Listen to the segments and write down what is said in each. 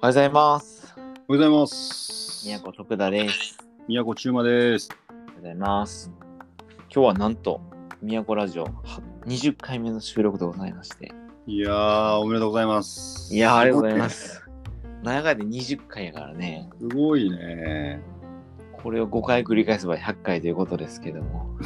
おはようございます。おはようございます。宮古徳田です。宮古中馬です。おはようございます。今日はなんと、宮古ラジオは20回目の収録でございまして。いやー、おめでとうございます。いやー、ありがとうございま。す。長いで20回やからね、すごいね。これを5回繰り返せば100回ということですけども、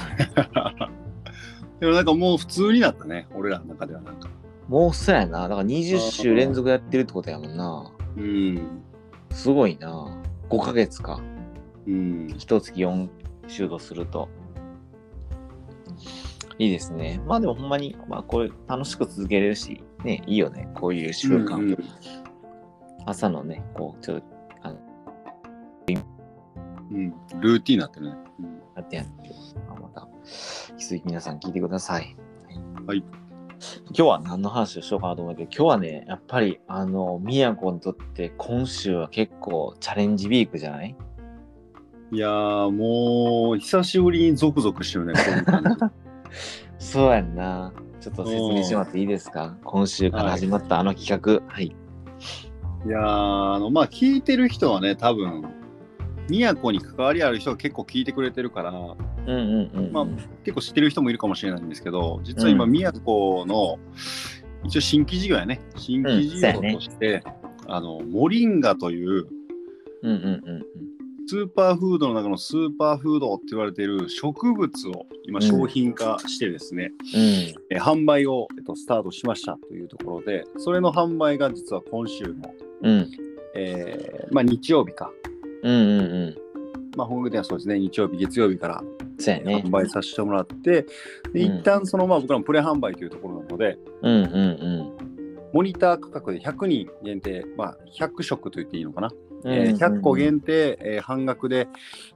でもなんかもう普通になったね、俺らの中ではなんか。もうそうやな。だから20週連続やってるってことやもんな。うん。すごいな。5ヶ月か。うん。一月4週とすると。いいですね。まあでもほんまに、まあこれ楽しく続けれるし、ね、いいよね。こういう習慣。うん朝のね、こう、ちょっと、あの、うん。ルーティンになってるね。うんやってやって、また、引き続き皆さん聞いてください。はい。今日は何の話をしようかなと思うけど、今日はね、やっぱり、あの、宮古にとって今週は結構チャレンジウィークじゃない？いやー、もう久しぶりにゾクゾクしてるね。そうやんな。ちょっと説明してもらっていいですか？今週から始まったあの企画。はい。いやー、あの、まあ聞いてる人はね、多分、宮古に関わりある人が結構聞いてくれてるから、うんうんうん、うん。まあ結構知ってる人もいるかもしれないんですけど、実は今、うん宮古の、一応新規事業やね、新規事業として、あの、モリンガという、うんうんうんスーパーフードの中のスーパーフードって言われている植物を今商品化してですね、うん。うん。えー販売を、えっと、スタートしましたというところで、それの販売が実は今週の、うん。えーまあ、日曜日か、うんうんうん。まあ、本国ではそうですね、日曜日、月曜日から販。売させてもらって、でうん一旦その、まあ、僕らのプレ販売というところなので、うんうんうん。モニター価格で100人限定、まあ、100食と言っていいのかな、うんえー100個限定、えー半額で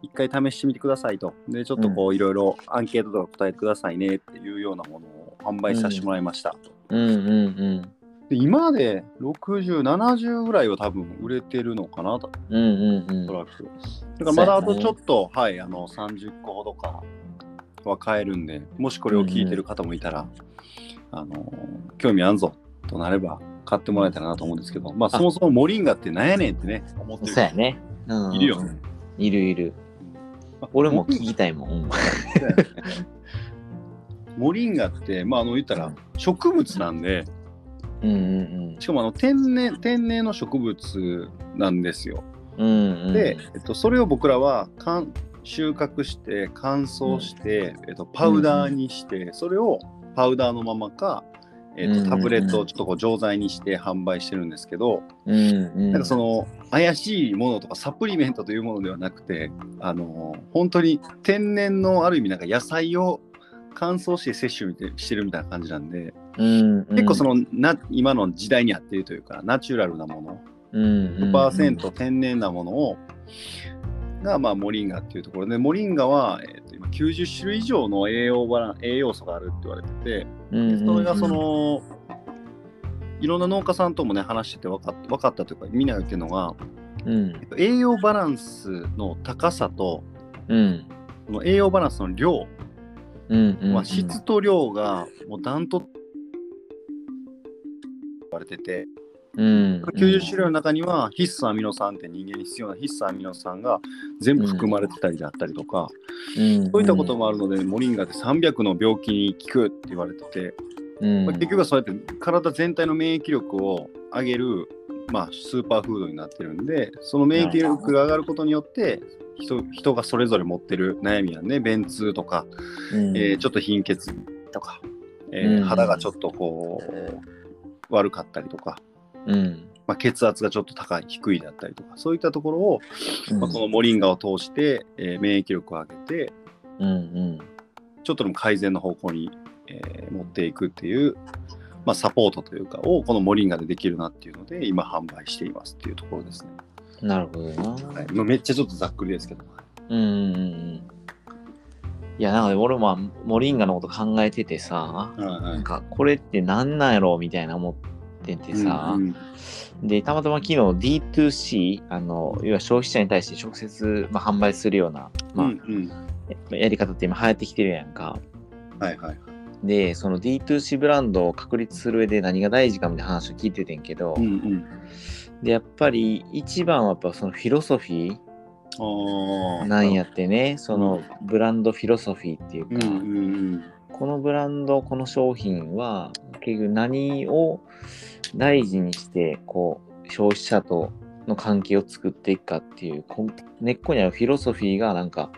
1回試してみてくださいと。で、ちょっとこう、いろいろアンケートとか答えてくださいねっていうようなものを販売させてもらいました。うんうんうん。で今まで60、70ぐらいは多分売れてるのかなと、うんうんうんおそ。らく。だからまだあとちょっと、はい、あの、30個ほどかは買えるんで、もしこれを聞いてる方もいたら、あの、興味あんぞとなれば買ってもらえたらなと思うんですけど、まあそもそもモリンガってなんやねんってね、思ってるそうやね。うんうんいるよいるいる。まあ俺も聞きたいもん。うんモリンガって、まあ、あの言ったら植物なんで、うんうんしかもあの天然天然の植物なんですよ。うん。うんうん。で、えっと、それを僕らはかん収穫して乾燥して、えっと、パウダーにして、それをパウダーのままか、えっと、うんうんうんタブレットをちょっとこう錠剤にして販売してるんですけど、うんうん。なんかその怪しいものとかサプリメントというものではなくてあの本当に天然のある意味なんか野菜を乾燥して摂取してるみたいな感じなんで、うんうん、結構そのな今の時代に合っているというかナチュラルなものうんうん、100%天然なものをが、まあ、モリンガっていうところ。でモリンガは、えー、と今90種類以上の栄養バラン栄養素があるって言われてて、うんうんうん、それがそのいろんな農家さんともね話してて分かっ分かったというかみんなが言ってるのがうん。栄養バランスの高さとうん。その栄養バランスの量、うんうん、まあ、質と量がもうダントツ言われてて、うん、90種類の中には必須アミノ酸って人間に必要な必須アミノ酸が全部含まれてたりだったりとか、うん、そういったこともあるので、モリンガで300の病気に効くって言われてて、うん、まあ結局はそうやって体全体の免疫力を上げる、まあ、スーパーフードになってるんで、その免疫力が上がることによって、人人がそれぞれ持ってる悩みやね、便通とか、うん、えーちょっと貧血とか、えーうん。肌がちょっとこう悪かったりとか、うん、まあ、血圧がちょっと高い低いだったりとかそういったところを、うん、まあ、このモリンガを通して、えー免疫力を上げてうんうん、ちょっとでも改善の方向に、えー持っていくっていう、まあ、サポートというかをこのモリンガでできるなっていうので今販売していますっていうところですね、なるほどな。はいまあ、めっちゃちょっとざっくりですけど、うんうんうん。いや、なんか俺もモリンガのこと考えててさ、はいはないんかこれってなんなんやろうみたいな思っててさ、うんで、たまたま昨日 D2C、あの、要は消費者に対して直接、まあ、販売するような、まあうんうんやり方って今流行ってきてるやんか。はいはいで、その D2C ブランドを確立する上で何が大事かみたいな話を聞いててんけど、うんうん。でやっぱり一番はやっぱそのフィロソフィー。なんやってね。そのブランドフィロソフィーっていうか、うんうん。このブランドこの商品は結局何を大事にしてこう消費者との関係を作っていくかっていうこ根っこにあるフィロソフィーがなんか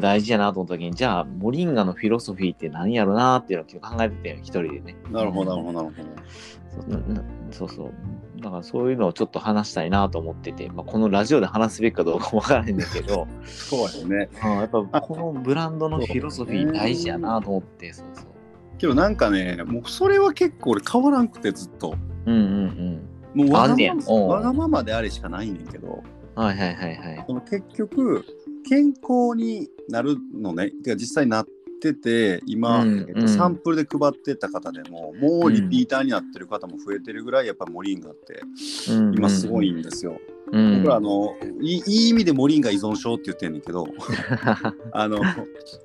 大事やなと思った時にじゃあモリンガのフィロソフィーって何やろなっていうのを考えてて一人でね。うん。なるほど、なるほど、なるほど。そうそうそう。だからそういうのをちょっと話したいなと思ってて、まあ、このラジオで話すべきかどうかもわからないんだけど、そうやね。うんやっぱこのブランドのフィロソフィー 大事やなと思って、そうそう。けどなんかね、もうそれは結構俺変わらんくてずっと。うんうんもうわがまわがままであれしかないねんけど、うん。はいはいはいはい。その結局、健康になるのね、てか実際なってて、今、えっと、うん。うんサンプルで配ってた方でも、もうリピーターになってる方も増えてるぐらい、やっぱモリンガって今すごいんですよ。うん、僕らあのいい意味でモリンガ依存症って言ってんねんけど あの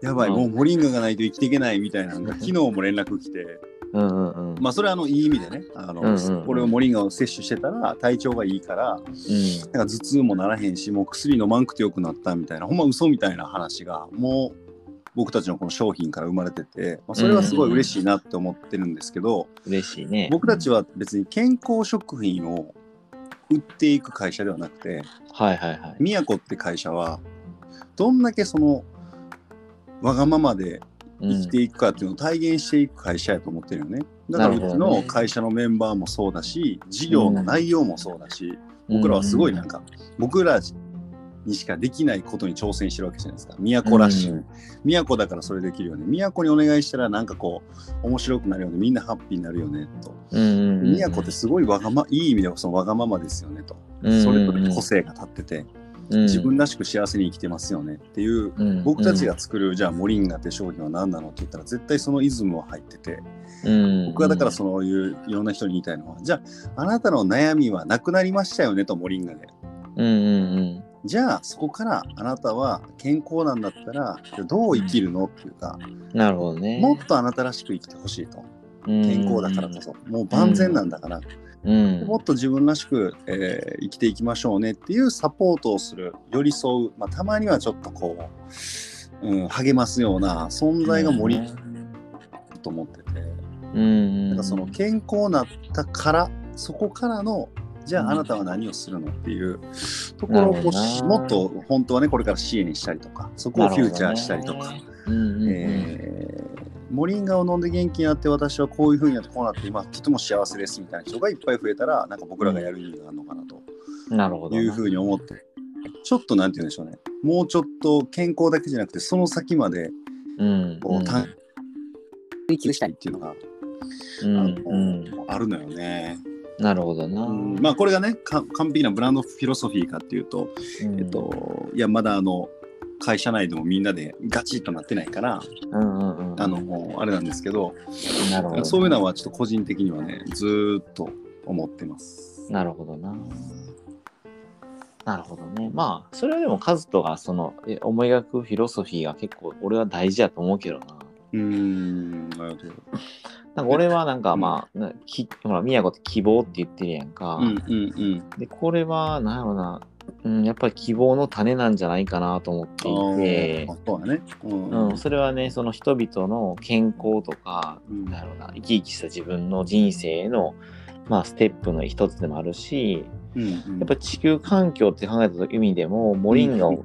やばいうん。もうモリンガがないと生きていけないみたいな昨日も連絡来てうんうんうん。まあそれはあのいい意味でねあの、うんうんうんこれをモリンガを摂取してたら体調がいいからうんなんか頭痛もならへんしもう薬飲まんくてよくなったみたいなほんま嘘みたいな話がもう僕たちのこの商品から生まれてて、まあ、それはすごい嬉しいなって思ってるんですけど、嬉しいね。僕たちは別に健康食品を売っていく会社ではなくてはいはいはい。みやこって会社はどんだけそのわがままで生きていくかっていうのを体現していく会社やと思ってるよね。だからうちの会社のメンバーもそうだし事業の内容もそうだし、僕らはすごいなんか、僕らにしかできないことに挑戦してるわけじゃないですか。都らしい。うん都だからそれできるよね。都にお願いしたらなんかこう面白くなるよね。みんなハッピーになるよねと。都ってすごいわがまいい意味でそのわがままですよねと。うんそれぞれ個性が立ってて、うん自分らしく幸せに生きてますよねっていううん。僕たちが作るじゃあモリンガって商品は何なのって言ったら絶対そのイズムは入っててうん。僕はだからそういういろんな人に言いたいのはじゃああなたの悩みはなくなりましたよねとモリンガで。うんうんじゃあそこからあなたは健康なんだったらどう生きるのっていうかうん。なるほどね。もっとあなたらしく生きてほしいと。健健康だからこそ。もう万全なんだからうん。もっと自分らしく、えー生きていきましょうねっていうサポートをする寄り添う、まあ、たまにはちょっとこう、うん、励ますような存在が森と思ってて、うんうん。なんかその健康になったからそこからのじゃああなたは何をするのっていうところをもっと本当はねこれから支援したりとかそこをフューチャーしたりとか、うんうんうん。えーモリンガを飲んで元気になって私はこういうふうになってこうなって今とても幸せですみたいな人がいっぱい増えたらなんか僕らがやる意味があるのかなとなるほどな。いうふうに思ってちょっとなんて言うんでしょうねもうちょっと健康だけじゃなくてその先までうん。こう探追求したいっていうのが、うんあうん。のあるのよね。なるほどな。うんまあこれがねか完璧なブランドフィロソフィーかっていうと、うんえっ、といやまだあの会社内でもみんなでガチッとなってないから、うんうんうん。あのあれなんですけどなるほど。そういうのはちょっと個人的にはねずーっと思ってます。なるほどな。なるほどね。まあ、それはでもカズトがそのえ思い描くフィロソフィーが結構俺は大事やと思うけどな。うーんなるほど。なんか俺はなんかまあ、なきほら、宮古って希望って言ってるやんか。うんうんうん。で、これは、なんやろな、うん、やっぱり希望の種なんじゃないかなと思っていて。そうだね。うん。うん、それはね、その人々の健康とか、うん。なんやろな、生き生きした自分の人生の、まあ、ステップの一つでもあるし、うんうん。やっぱ地球環境って考えた意味でも、モリンガを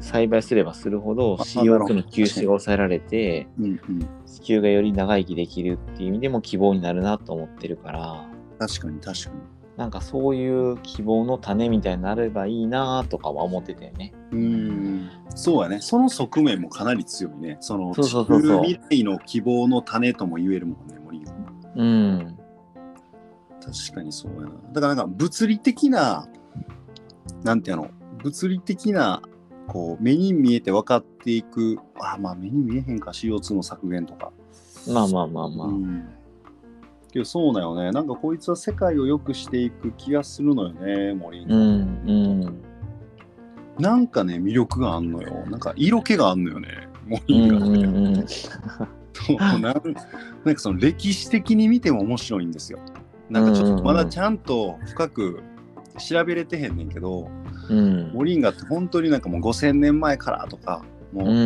栽培すればするほどあ CO2 の吸収が抑えられて、うんうん。地球がより長生きできるっていう意味でも希望になるなと思ってるから、確かに確かに。なんかそういう希望の種みたいになればいいなとかは思ってたよね。うーんそうやね。その側面もかなり強いね。そのそうそうそう未来の希望の種とも言えるもんね、森が。うん。確かにそうやな。だからなんか物理的な、なんていうの、物理的な、こう、目に見えて分かっていく、あ、まあ目に見えへんか、CO2 の削減とか。まあまあまあまあ。うん。けどそうだよね。なんかこいつは世界を良くしていく気がするのよね、森が。うんうん。なんかね、魅力があんのよ。なんか色気があんのよね、う森が。んうんうん。なんなんかその歴史的に見ても面白いんですよ。なんかちょっとまだちゃんと深く調べれてへんねんけどうん。モリンガって本当になんかもう5,000年前からとかもううんう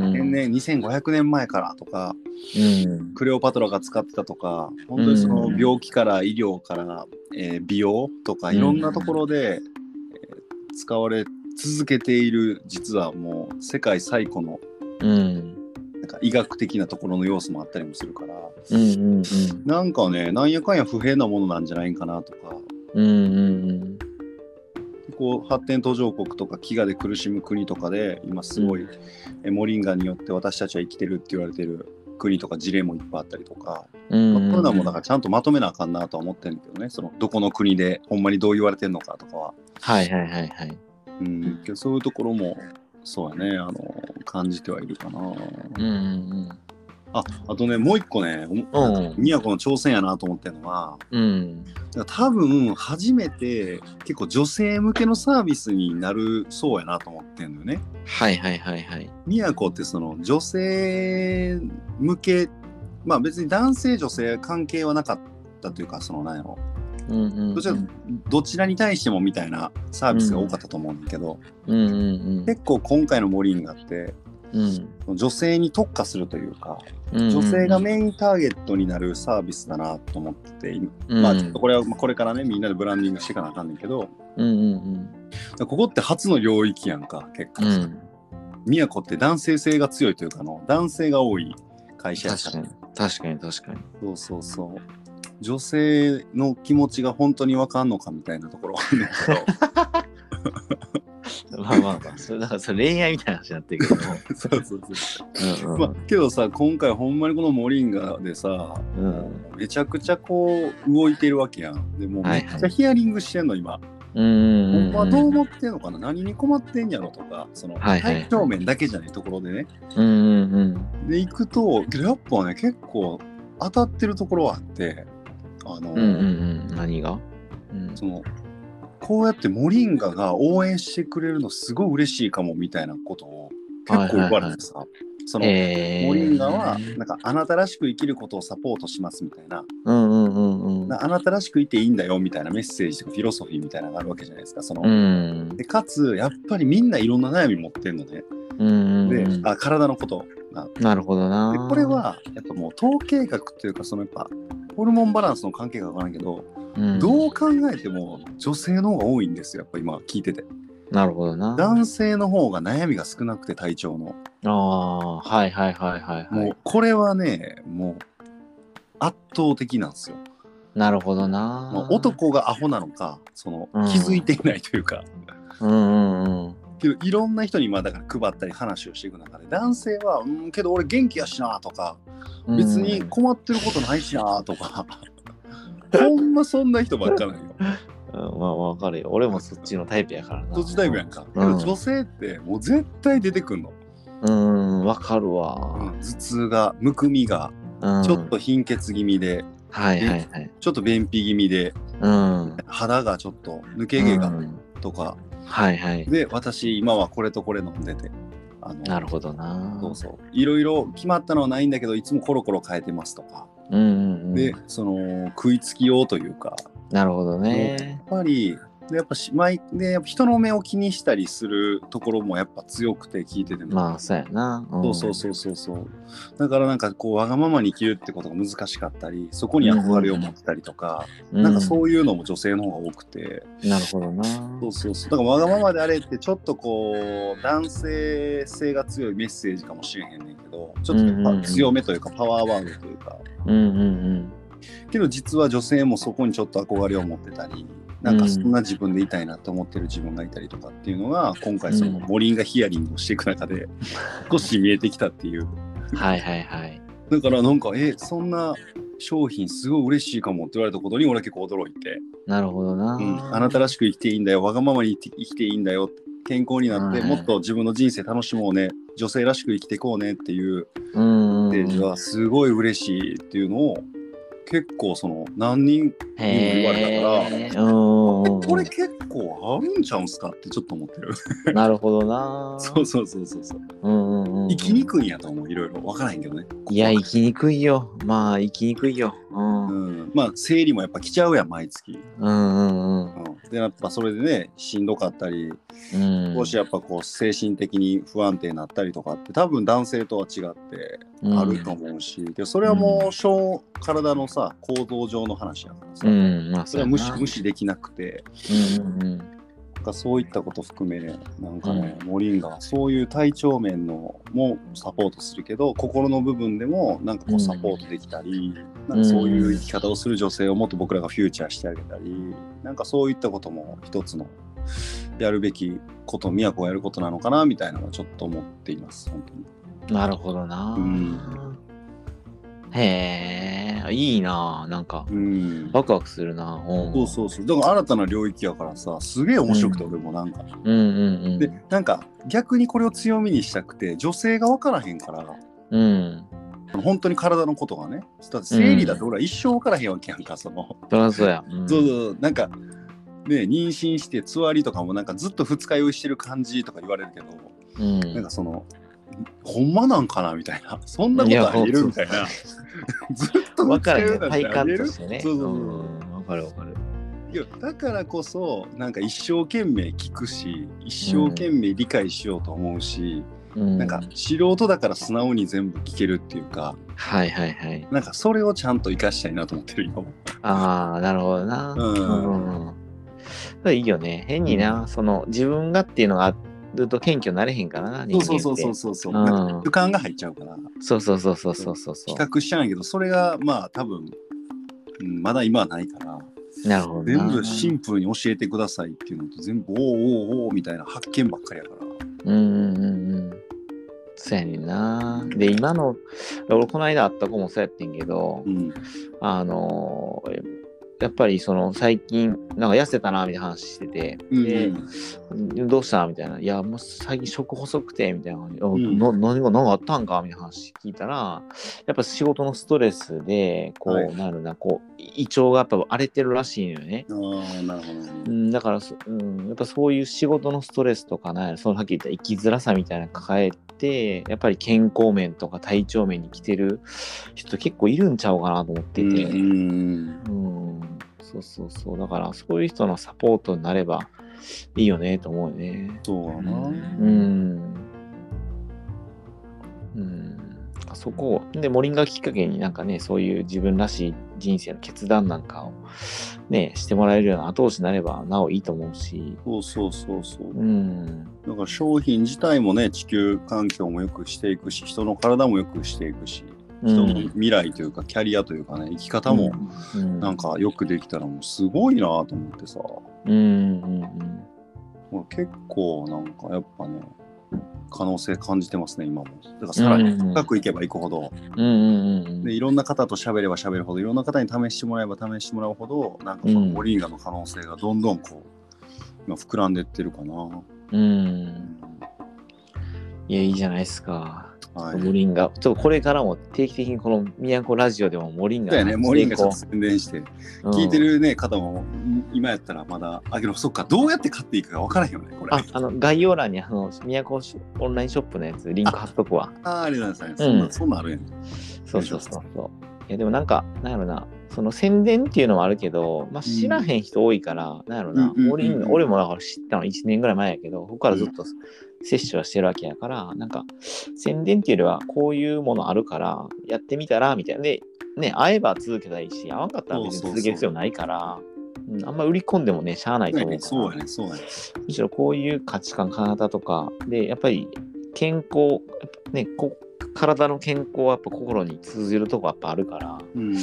んうん。天然2500年前からとかうん。クレオパトラが使ってたとか本当にその病気から医療から、えー美容とかいろんなところで、えー使われ続けている実はもう世界最古のうん。なんか医学的なところの要素もあったりもするからうんうんうん。なんかねなんやかんや不平なものなんじゃないんかなとかうんうんこう発展途上国とか飢餓で苦しむ国とかで今すごい、うえモリンガによって私たちは生きてるって言われてる国とか事例もいっぱいあったりとか、うん。まあこういうのはもうだからちゃんとまとめなあかんなとは思ってるけどねそのどこの国でほんまにどう言われてんのかとかは、はいはいはいはい。うん、そういうところもそうやねあの感じてはいるかな、うんうんああとねもう一個ねおうん宮古の挑戦やなと思ってるのはうん。多分初めて結構女性向けのサービスになるそうやなと思ってんのよね。はいはいはいはい。宮古ってその女性向けまあ別に男性女性関係はなかったというかその何やろうんうんうん。どちらどちらに対してもみたいなサービスが多かったと思うんだけど、うんうんうん。結構今回のモリンガってうん。女性に特化するというか女女性がメインターゲットになるサービスだなと思ってて、今まあちょっとこれはまあこれからねみんなでブランディングしていかなあかんねんけどうんうんここって初の領域やんか結構、うん。うん。宮古って男性性が強いというかあの男性が多い会社やか確からに。確かに確かに。そうそうそう女性の気持ちが本当にわかんのかみたいなところはあるんだけど まあまあまあ、それだからそれ恋愛みたいな話になってるけども。そうそうそう。うんうん。まあけどさ今回ほんまにこのモリンガでさ、うん。めちゃくちゃこう動いてるわけやん。でもうめっちゃヒアリングしてんの今、うんうんうん。ほんまどう思ってんのかな？何に困ってんやろとかそのはいはい。体表面だけじゃないところでね。うんうんうん。で行くとけどやっぱね結構当たってるところはあってあの、うんうんうん。何が？うん。そのこうやってモリンガが応援してくれるのすごい嬉しいかもみたいなことを結構言われてさ、その、えーモリンガはなんかあなたらしく生きることをサポートしますみたいなうんうんうんうん。なあなたらしくいていいんだよみたいなメッセージとかフィロソフィーみたいなのがあるわけじゃないですかその、うん。でかつやっぱりみんないろんな悩み持ってんのね、うんうんでうん。あ体のことななるほどな。でこれ、はやっぱもう統計学というかそのやっぱホルモンバランスの関係がわからんけど、うん、どう考えても女性の方が多いんですよやっぱ今聞いててなるほどな。男性の方が悩みが少なくて体調の、ああ、はいはいはいはいはいもう。これはねもう圧倒的なんですよ、なるほどな。まあ、男がアホなのかそのうん気づいていないというか、うんうんうん。けどいろんな人にまあだから配ったり話をしていく中で男性は「うんけど俺元気やしな」とか「別に困ってることないしな」とかほんまそんな人ばっかなんよ。うん、まあわかるよ。俺もそっちのタイプやからな。そっちタイプやんか。けうんど女性ってもう絶対出てくんの。うん、わかるうんわ。頭痛がむくみがうん。ちょっと貧血気味で、はいはいはい。ちょっと便秘気味でうん。肌がちょっと抜け毛がうんとか、はいはい。で私今はこれとこれ飲んでてあのなるほどな。そうそういろいろ決まったのはないんだけどいつもコロコロ変えてますとか、うんうんうん。でその食いつきようというかなるほどやね。っぱりでやっぱし毎でやっぱ人の目を気にしたりするところもやっぱ強くて聞いてても、まあ、そうやな。そうそうそうそうそうだからなんかこうわがままに生きるってことが難しかったりそこに憧れを持ってたりとか、うん。なんかそういうのも女性の方が多くて、うん。なるほどな。そうそうそうだからわがままであれってちょっとこう男性性が強いメッセージかもしれへんねんけどちょっと強めというかパワーワードというかうんうんけど実は女性もそこにちょっと憧れを持ってたりなんかそんな自分でいたいなと思ってる自分がいたりとかっていうのが今回そのうん。モリンガヒアリングをしていく中で 少し見えてきたっていう。うん。はいはいはい。だからなんかえそんな商品すごい嬉しいかもって言われたことに俺は結構驚いて、なるほどな。うん、あなたらしく生きていいんだよ。わがままに生きていいんだよ。健康になってはい。もっと自分の人生楽しもうね。女性らしく生きていこうねっていううんうんメッセージはすごい嬉しいっていうのを結構その何人へ言われたから。これ結構あるんちゃうんすかってちょっと思ってる。なるほどな。そうそうそうそうそう。うんうんうん。生きにくいんやと思う、いろいろ。わからへんけどね。いや、生きにくいよ。まあ、生きにくいよ。うん。うんうん。まあ、生理もやっぱ来ちゃうやん、毎月。うんうん。うん。でやっぱそれでねしんどかったりうん。少しやっぱこう精神的に不安定になったりとかって多分男性とは違ってあると思うし、でそれはもう小体のさ構造上の話やからさ、うん、まあ、それは無視無視できなくて。うんうんかそういったこと含めなんかね、モリンガはそういう体調面のもサポートするけど心の部分でもなんかこううんサポートできたり、なんかそういう生き方をする女性をもっと僕らがフューチャーしてあげたりなんかそういったことも一つのやるべきこと宮古がやることなのかなみたいなのはちょっと思っています本当に。うん。なるほどな。うんへえ、いいな。なんか、うんワクワクするな。うんそうそうそうだから新たな領域やからさすげえ面白くて俺もなんか、うんうんうん。でなんか逆にこれを強みにしたくて女性が分からへんからうん。本当に体のことがねだって生理だって俺は一生分からへんわけやんかその、そりゃそうや。うんそうそうなんかね妊娠してつわりとかもなんかずっと二日酔いしてる感じとか言われるけど、うん。なんかそのほんまなんかなみたいな そんなことありえるみたいなずっとわかるね。体感としてね。そうそうそう うんわかるわかる。いやだからこそなんか一生懸命聞くし一生懸命理解しようと思うし、うん。なんか素人だから素直に全部聞けるっていうかはいはいはい。なんかそれをちゃんと生かしたいなと思ってる今も。ああ、なるほどな。うんうんいいよね。変にな、その自分がっていうのがあると謙虚になれへんからな。人間ってそうそうそうそうそう。うんなんか主観が入っちゃうからそうそうそうそうそうそうそう比。較しちゃうんやけどそれがまあ多分、うん、まだ今はないからなるほどな。全部シンプルに教えてくださいっていうのと全部おーおーおーみたいな発見ばっかりやから。うんうんうんうん。そうやねんな。で、今の、俺この間会った子もそうやってんけど、うんあのーやっぱりその最近なんか痩せたなみたいな話してて、うんでどうしたみたいな。いや、もう最近食細くて、みたいな。あんな何が何があったんかみたいな話聞いたら、やっぱ仕事のストレスで、こう、はいなるな、こう、胃腸がやっぱ荒れてるらしいのよね。ああなるほどね。うん、だからそ、うん、やっぱそういう仕事のストレスとかね、そのさっき言った生きづらさみたいなの抱えて、やっぱり健康面とか体調面に来てる人結構いるんちゃうかなと思ってて、うんうん、そうそうそう。だからそういう人のサポートになればいいよねと思うよね。そうだな。うん。うん。そこを、で、モリンガきっかけになんかね、そういう自分らしい人生の決断なんかをね、してもらえるような後押しになればなおいいと思うし、そうそうそうそう。うん。だから商品自体もね地球環境も良くしていくし人の体も良くしていくし人の未来というかキャリアというかね生き方もうん、なんかよくできたらもうすごいなと思ってさ。うんうんうんもう結構なんかやっぱね可能性感じてますね今も。だからさらに深くいけばいくほど、うんうんうんうん。でいろんな方と喋れば喋るほどいろんな方に試してもらえば試してもらうほどなんかそのモリンガの可能性がどんどんこう今膨らんでってるかな、うん。いや、いいじゃないですか。はいモリンガ。ちょっとこれからも定期的にこの宮古ラジオでもモリンガだよね、モリンガちょっと成宣伝して、功聞いてるね、方も、ん今やったらまだ、あ、けど、そっか、どうやって買っていいかが分からへんよね、これ。あ、あの、概要欄にあの、宮古ショオンラインショップのやつ、リンク貼っとくわ。あーありがとうございます。そんな、うんそんなんあるやん。そうそうそうそう。いや、でもなんか、なんやろな、その宣伝っていうのもあるけど、まあ、知らへん人多いから、なんやろな、うんうんうんうんモリンガ俺もだから知ったの1年ぐらい前やけど、ここからずっと摂取はしてるわけやから、なんか、宣伝っていうよりは、こういうものあるから、やってみたら、みたいな。で、ね、会えば続けたらいいし、会わんかったら別に続ける必要ないから、うん、あんま売り込んでもね、しゃあないと思うから。そうやね、そうやね。むしろこういう価値観、考え方とか、で、やっぱり健康、ね、こ体の健康はやっぱ心に通じるとこやっぱあるから、うん。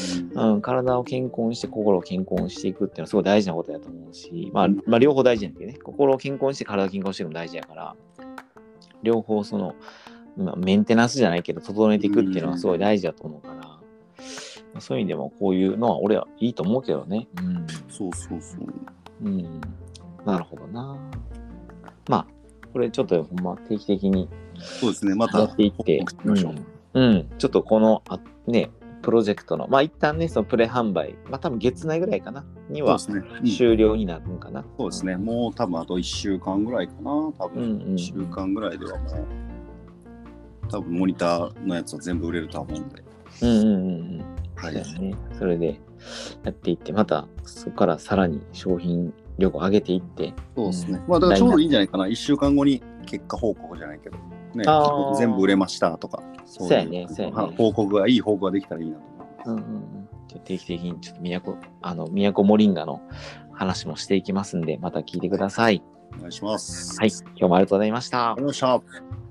うん、体を健康にして心を健康にしていくっていうのはすごい大事なことだと思うし、まあ、まあ、両方大事なんだけどね、心を健康にして体を健康にしていくのも大事やから、両方その、まあ、メンテナンスじゃないけど、整えていくっていうのはすごい大事だと思うから、まあそういう意味でもこういうのは俺はいいと思うけどね。うんそうそうそう。うん。なるほどな。まあ、これちょっとほんま定期的にそうですね、また、やっていってう。うん、うん。ちょっとこの、あね、プロジェクトの、まあ一旦ね、そのプレ販売、まあ多分月内ぐらいかな、には終了になるんかな。そうですね、もう多分あと1週間ぐらいかな、多分、うんうん。うん1週間ぐらいではもう、多分モニターのやつは全部売れるとは思うんで、うんうんうんうん。はい。ね。それでやっていって、またそこからさらに商品力を上げていって、そうですね。うんまあだからちょうどいいんじゃないかな。1週間後に結果報告じゃないけど。ね全部売れましたとか。そうやねそうやねは報告が、いい報告ができたらいいなと思います。うんうんうん、ちょっと定期的にちょっと都あの都モリンガの話もしていきますんでまた聞いてください。お願いします。はい、今日もありがとうございましたありがとうございました。